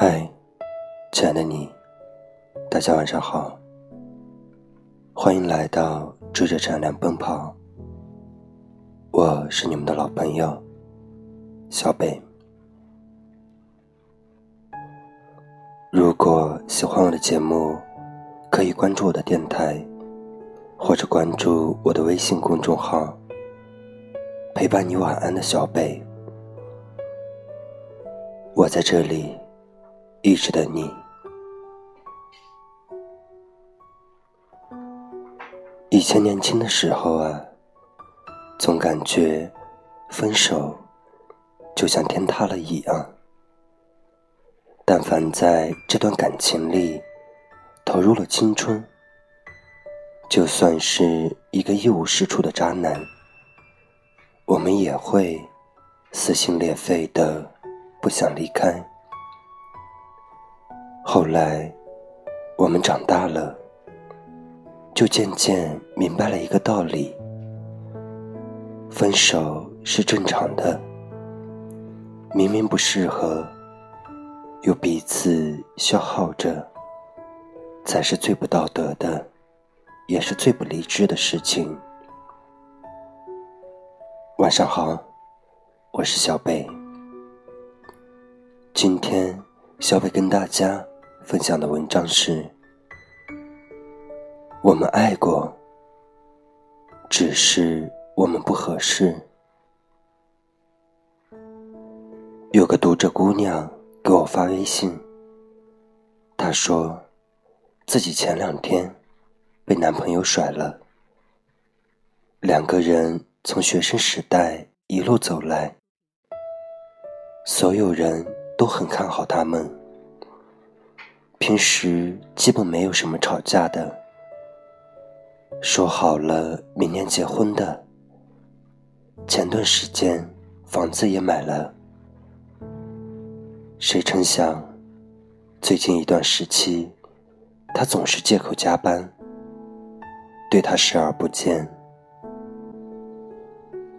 嗨，亲爱的你，大家晚上好。欢迎来到追着善良奔跑。我是你们的老朋友小北。如果喜欢我的节目，可以关注我的电台，或者关注我的微信公众号，陪伴你晚安的小北。我在这里。一直等你。以前年轻的时候啊，总感觉分手就像天塌了一样。但凡在这段感情里投入了青春，就算是一个一无是处的渣男，我们也会撕心裂肺的不想离开。后来，我们长大了，就渐渐明白了一个道理：分手是正常的。明明不适合，又彼此消耗着，才是最不道德的，也是最不理智的事情。晚上好，我是小贝。今天，小贝跟大家。分享的文章是：我们爱过，只是我们不合适。有个读者姑娘给我发微信，她说自己前两天被男朋友甩了，两个人从学生时代一路走来，所有人都很看好他们。平时基本没有什么吵架的，说好了明年结婚的。前段时间房子也买了，谁成想，最近一段时期，他总是借口加班，对他视而不见，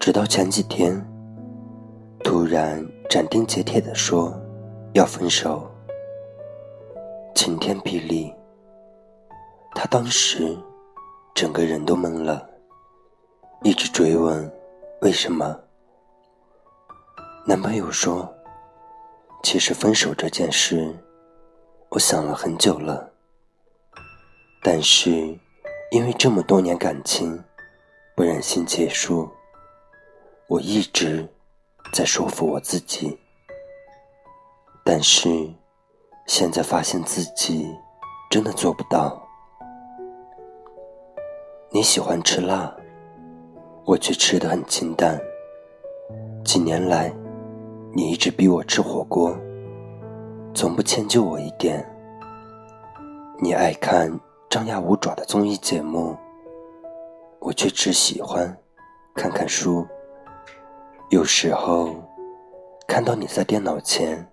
直到前几天，突然斩钉截铁的说要分手。晴天霹雳，他当时整个人都懵了，一直追问为什么。男朋友说：“其实分手这件事，我想了很久了，但是因为这么多年感情，不忍心结束，我一直在说服我自己，但是。”现在发现自己真的做不到。你喜欢吃辣，我却吃的很清淡。几年来，你一直逼我吃火锅，从不迁就我一点。你爱看张牙舞爪的综艺节目，我却只喜欢看看书。有时候，看到你在电脑前。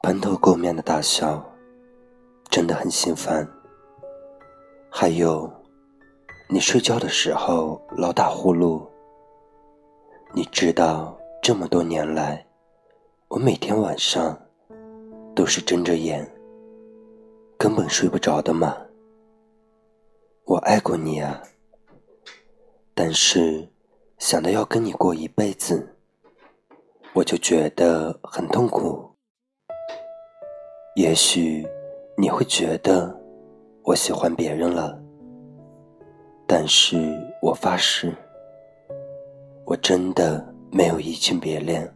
蓬头垢面的大笑，真的很心烦。还有，你睡觉的时候老打呼噜。你知道这么多年来，我每天晚上都是睁着眼，根本睡不着的吗？我爱过你啊，但是想到要跟你过一辈子，我就觉得很痛苦。也许你会觉得我喜欢别人了，但是我发誓，我真的没有移情别恋，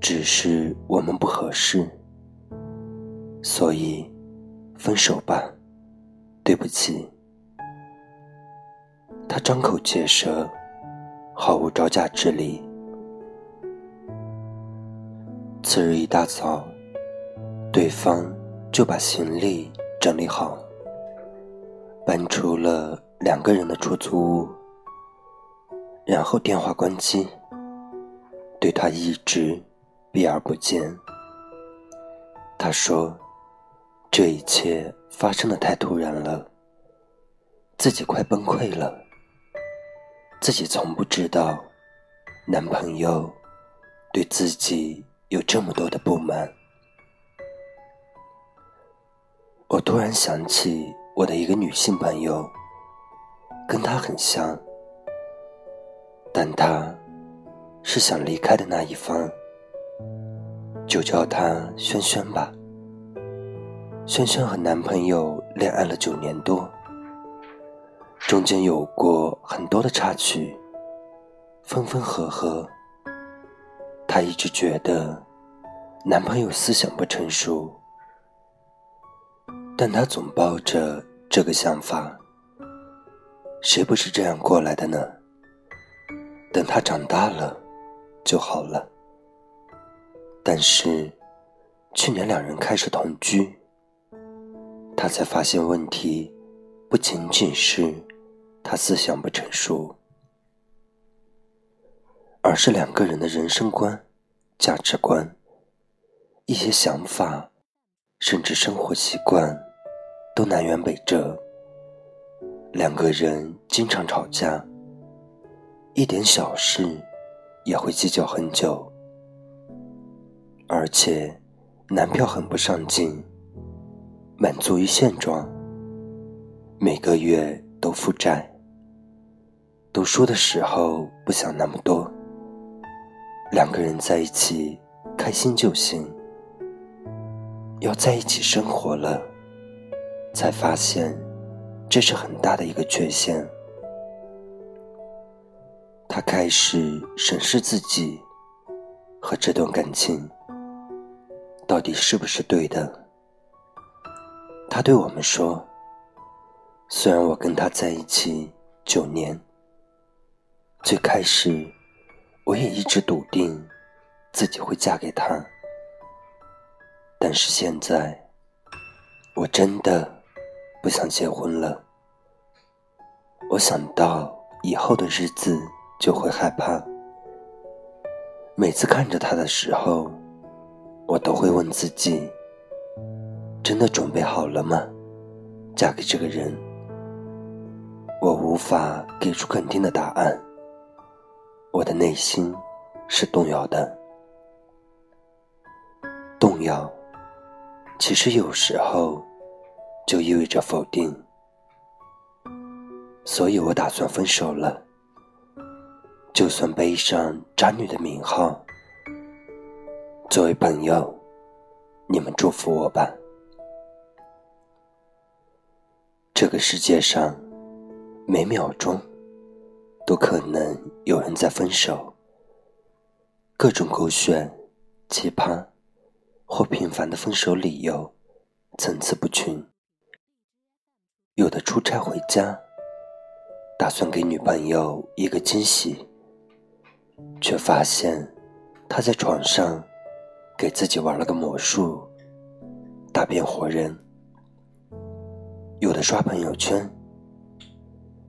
只是我们不合适，所以分手吧，对不起。他张口结舌，毫无招架之力。次日一大早。对方就把行李整理好，搬出了两个人的出租屋，然后电话关机，对他一直避而不见。他说：“这一切发生的太突然了，自己快崩溃了。自己从不知道，男朋友对自己有这么多的不满。”我突然想起我的一个女性朋友，跟她很像，但她是想离开的那一方，就叫她萱萱吧。萱萱和男朋友恋爱了九年多，中间有过很多的插曲，分分合合。她一直觉得男朋友思想不成熟。但他总抱着这个想法，谁不是这样过来的呢？等他长大了就好了。但是，去年两人开始同居，他才发现问题不仅仅是他思想不成熟，而是两个人的人生观、价值观、一些想法，甚至生活习惯。都南辕北辙，两个人经常吵架，一点小事也会计较很久，而且男票很不上进，满足于现状，每个月都负债，读书的时候不想那么多，两个人在一起开心就行，要在一起生活了。才发现，这是很大的一个缺陷。他开始审视自己和这段感情到底是不是对的。他对我们说：“虽然我跟他在一起九年，最开始我也一直笃定自己会嫁给他，但是现在我真的……”不想结婚了，我想到以后的日子就会害怕。每次看着他的时候，我都会问自己：真的准备好了吗？嫁给这个人？我无法给出肯定的答案。我的内心是动摇的，动摇，其实有时候。就意味着否定，所以我打算分手了。就算背上渣女的名号，作为朋友，你们祝福我吧。这个世界上，每秒钟都可能有人在分手，各种狗血、奇葩或平凡的分手理由层次不穷。有的出差回家，打算给女朋友一个惊喜，却发现他在床上给自己玩了个魔术，大变活人。有的刷朋友圈，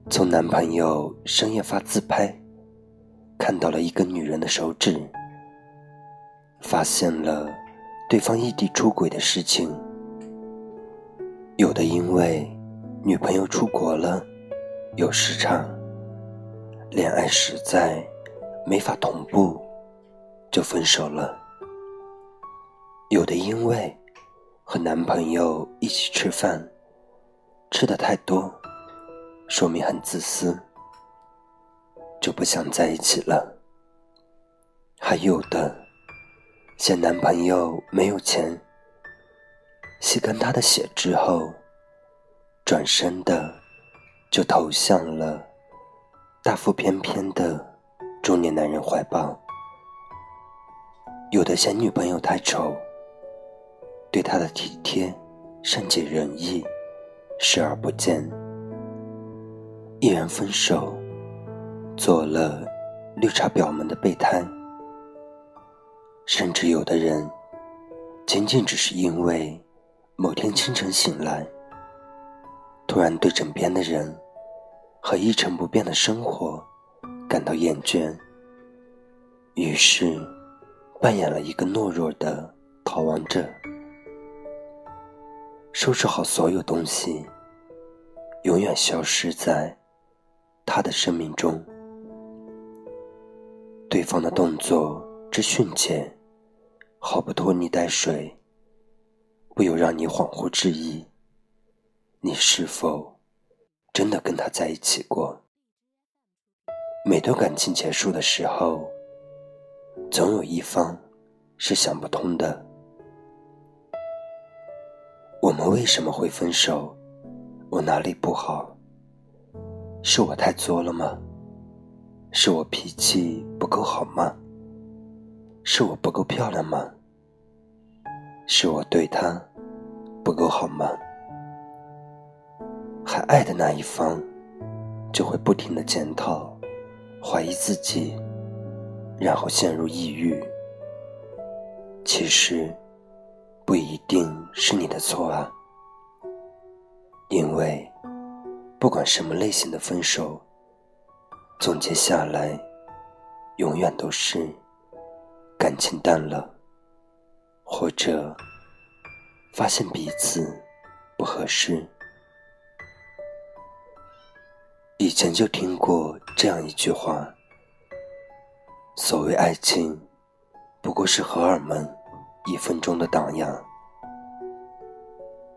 从男朋友深夜发自拍，看到了一根女人的手指，发现了对方异地出轨的事情。有的因为。女朋友出国了，有时差，恋爱实在没法同步，就分手了。有的因为和男朋友一起吃饭，吃的太多，说明很自私，就不想在一起了。还有的嫌男朋友没有钱，吸干他的血之后。转身的，就投向了大腹便便的中年男人怀抱。有的嫌女朋友太丑，对他的体贴、善解人意视而不见，毅然分手，做了绿茶婊们的备胎。甚至有的人，仅仅只是因为某天清晨醒来。突然对枕边的人和一成不变的生活感到厌倦，于是扮演了一个懦弱的逃亡者，收拾好所有东西，永远消失在他的生命中。对方的动作之迅捷，毫不拖泥带水，不由让你恍惚之意。你是否真的跟他在一起过？每段感情结束的时候，总有一方是想不通的。我们为什么会分手？我哪里不好？是我太作了吗？是我脾气不够好吗？是我不够漂亮吗？是我对他不够好吗？还爱的那一方，就会不停的检讨。怀疑自己，然后陷入抑郁。其实，不一定是你的错啊。因为，不管什么类型的分手，总结下来，永远都是感情淡了，或者发现彼此不合适。以前就听过这样一句话：“所谓爱情，不过是荷尔蒙一分钟的荡漾。”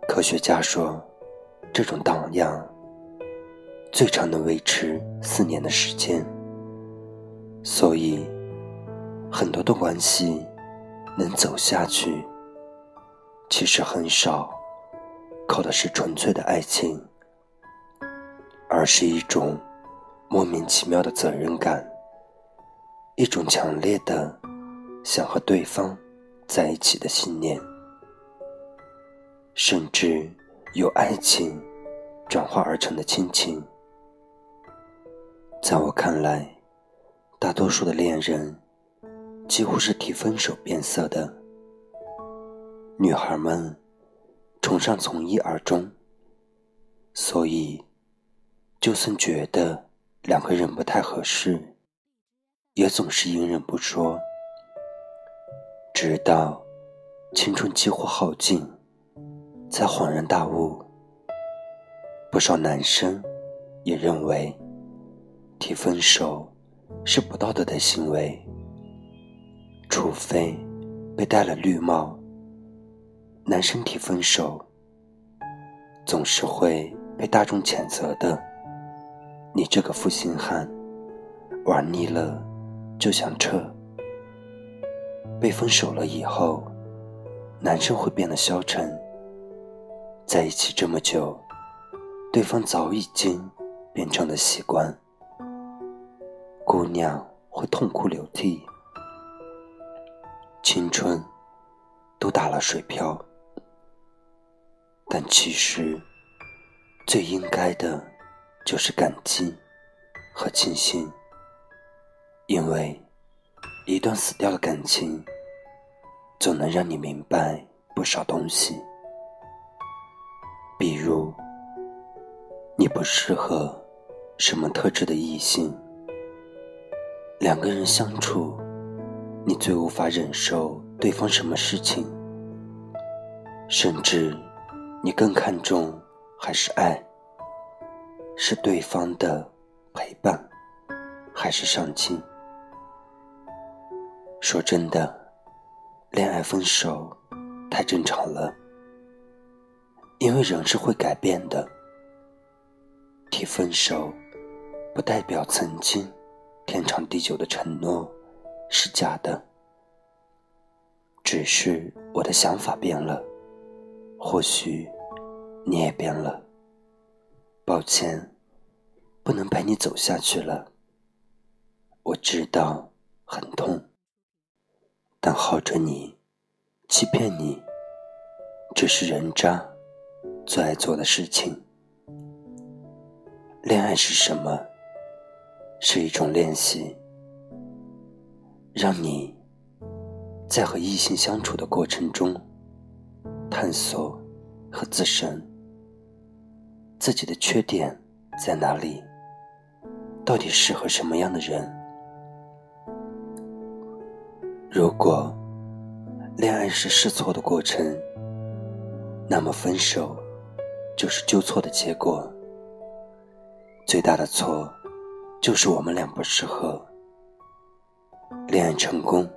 科学家说，这种荡漾最长能维持四年的时间。所以，很多的关系能走下去，其实很少靠的是纯粹的爱情。而是一种莫名其妙的责任感，一种强烈的想和对方在一起的信念，甚至由爱情转化而成的亲情。在我看来，大多数的恋人几乎是提分手变色的。女孩们崇尚从一而终，所以。就算觉得两个人不太合适，也总是隐忍不说，直到青春几乎耗尽，才恍然大悟。不少男生也认为提分手是不道德的行为，除非被戴了绿帽。男生提分手总是会被大众谴责的。你这个负心汉，玩腻了就想撤。被分手了以后，男生会变得消沉。在一起这么久，对方早已经变成了习惯。姑娘会痛哭流涕，青春都打了水漂。但其实，最应该的。就是感激和庆幸，因为一段死掉的感情，总能让你明白不少东西。比如，你不适合什么特质的异性；两个人相处，你最无法忍受对方什么事情；甚至，你更看重还是爱。是对方的陪伴，还是上进？说真的，恋爱分手太正常了，因为人是会改变的。提分手，不代表曾经天长地久的承诺是假的，只是我的想法变了，或许你也变了。抱歉，不能陪你走下去了。我知道很痛，但耗着你，欺骗你，这是人渣最爱做的事情。恋爱是什么？是一种练习，让你在和异性相处的过程中，探索和自身。自己的缺点在哪里？到底适合什么样的人？如果恋爱是试错的过程，那么分手就是纠错的结果。最大的错就是我们俩不适合。恋爱成功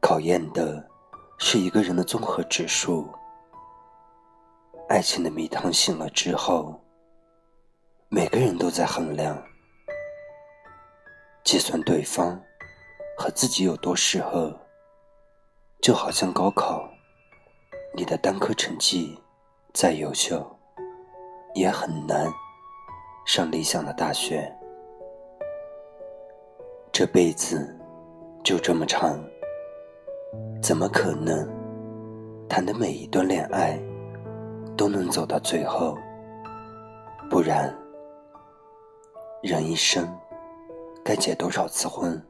考验的是一个人的综合指数。爱情的迷汤醒了之后，每个人都在衡量、计算对方和自己有多适合，就好像高考，你的单科成绩再优秀，也很难上理想的大学。这辈子就这么长，怎么可能谈的每一段恋爱都能走到最后？不然，人一生该结多少次婚？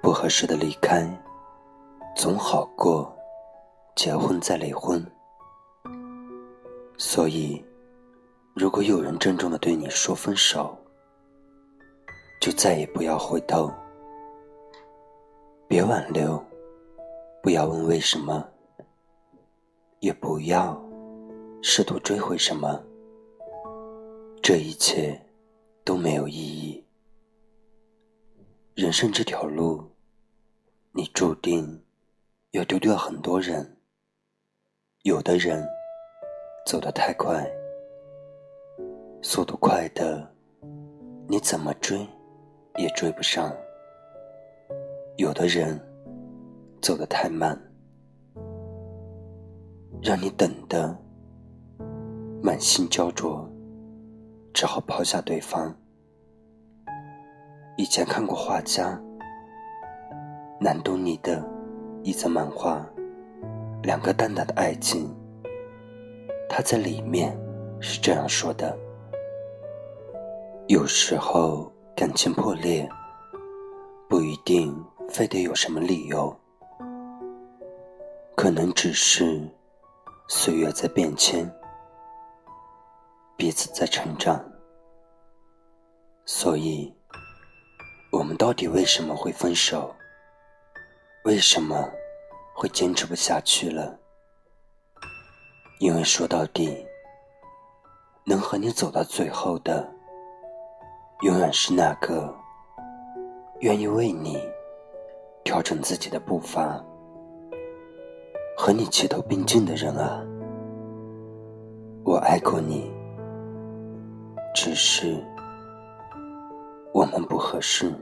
不合适的离开，总好过结婚再离婚。所以，如果有人郑重的对你说分手，就再也不要回头，别挽留，不要问为什么，也不要试图追回什么，这一切都没有意义。人生这条路，你注定要丢掉很多人，有的人走得太快，速度快的，你怎么追？也追不上。有的人走得太慢，让你等的满心焦灼，只好抛下对方。以前看过画家南东尼的一则漫画《两个淡淡的爱情》，他在里面是这样说的：有时候。感情破裂，不一定非得有什么理由，可能只是岁月在变迁，彼此在成长。所以，我们到底为什么会分手？为什么会坚持不下去了？因为说到底，能和你走到最后的。永远是那个愿意为你调整自己的步伐、和你齐头并进的人啊！我爱过你，只是我们不合适。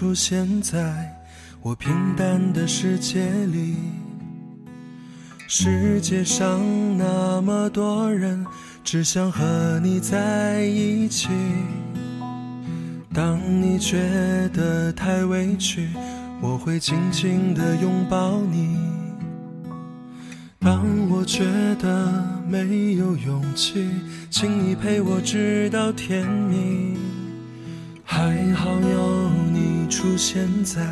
出现在我平淡的世界里。世界上那么多人，只想和你在一起。当你觉得太委屈，我会紧紧地拥抱你。当我觉得没有勇气，请你陪我直到天明。还好有你出现在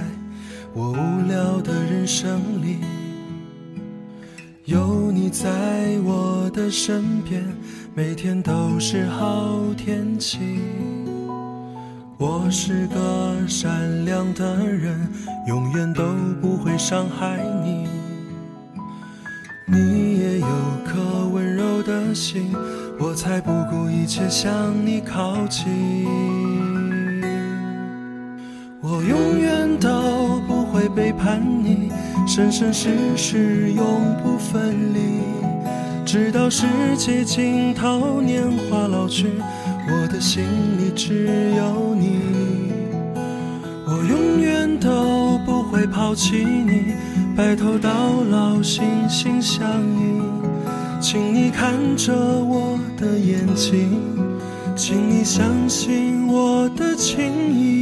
我无聊的人生里，有你在我的身边，每天都是好天气。我是个善良的人，永远都不会伤害你。你也有颗温柔的心，我才不顾一切向你靠近。会背叛你，生生世世永不分离，直到世界尽头，年华老去，我的心里只有你。我永远都不会抛弃你，白头到老，心心相印。请你看着我的眼睛，请你相信我的情意。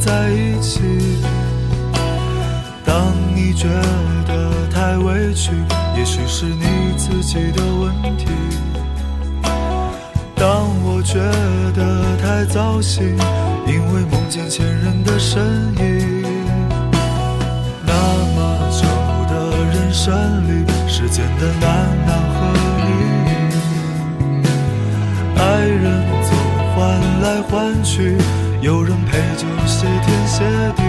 在一起。当你觉得太委屈，也许是你自己的问题。当我觉得太糟心，因为梦见前任的身影。那么久的人生里，时间的难难和易。爱人总换来换去，有人陪就谢天谢地。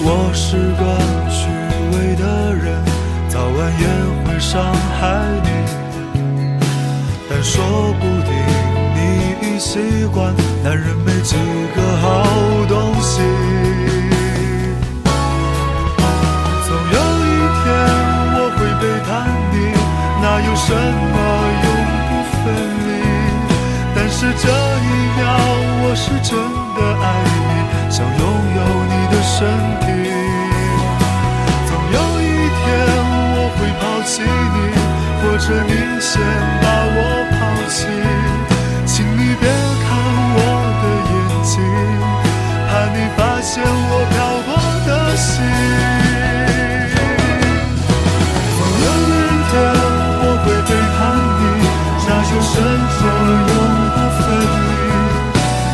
我是个虚伪的人，早晚也会伤害你。但说不定你已习惯男人没几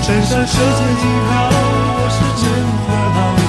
站上这一秒，我是真的好。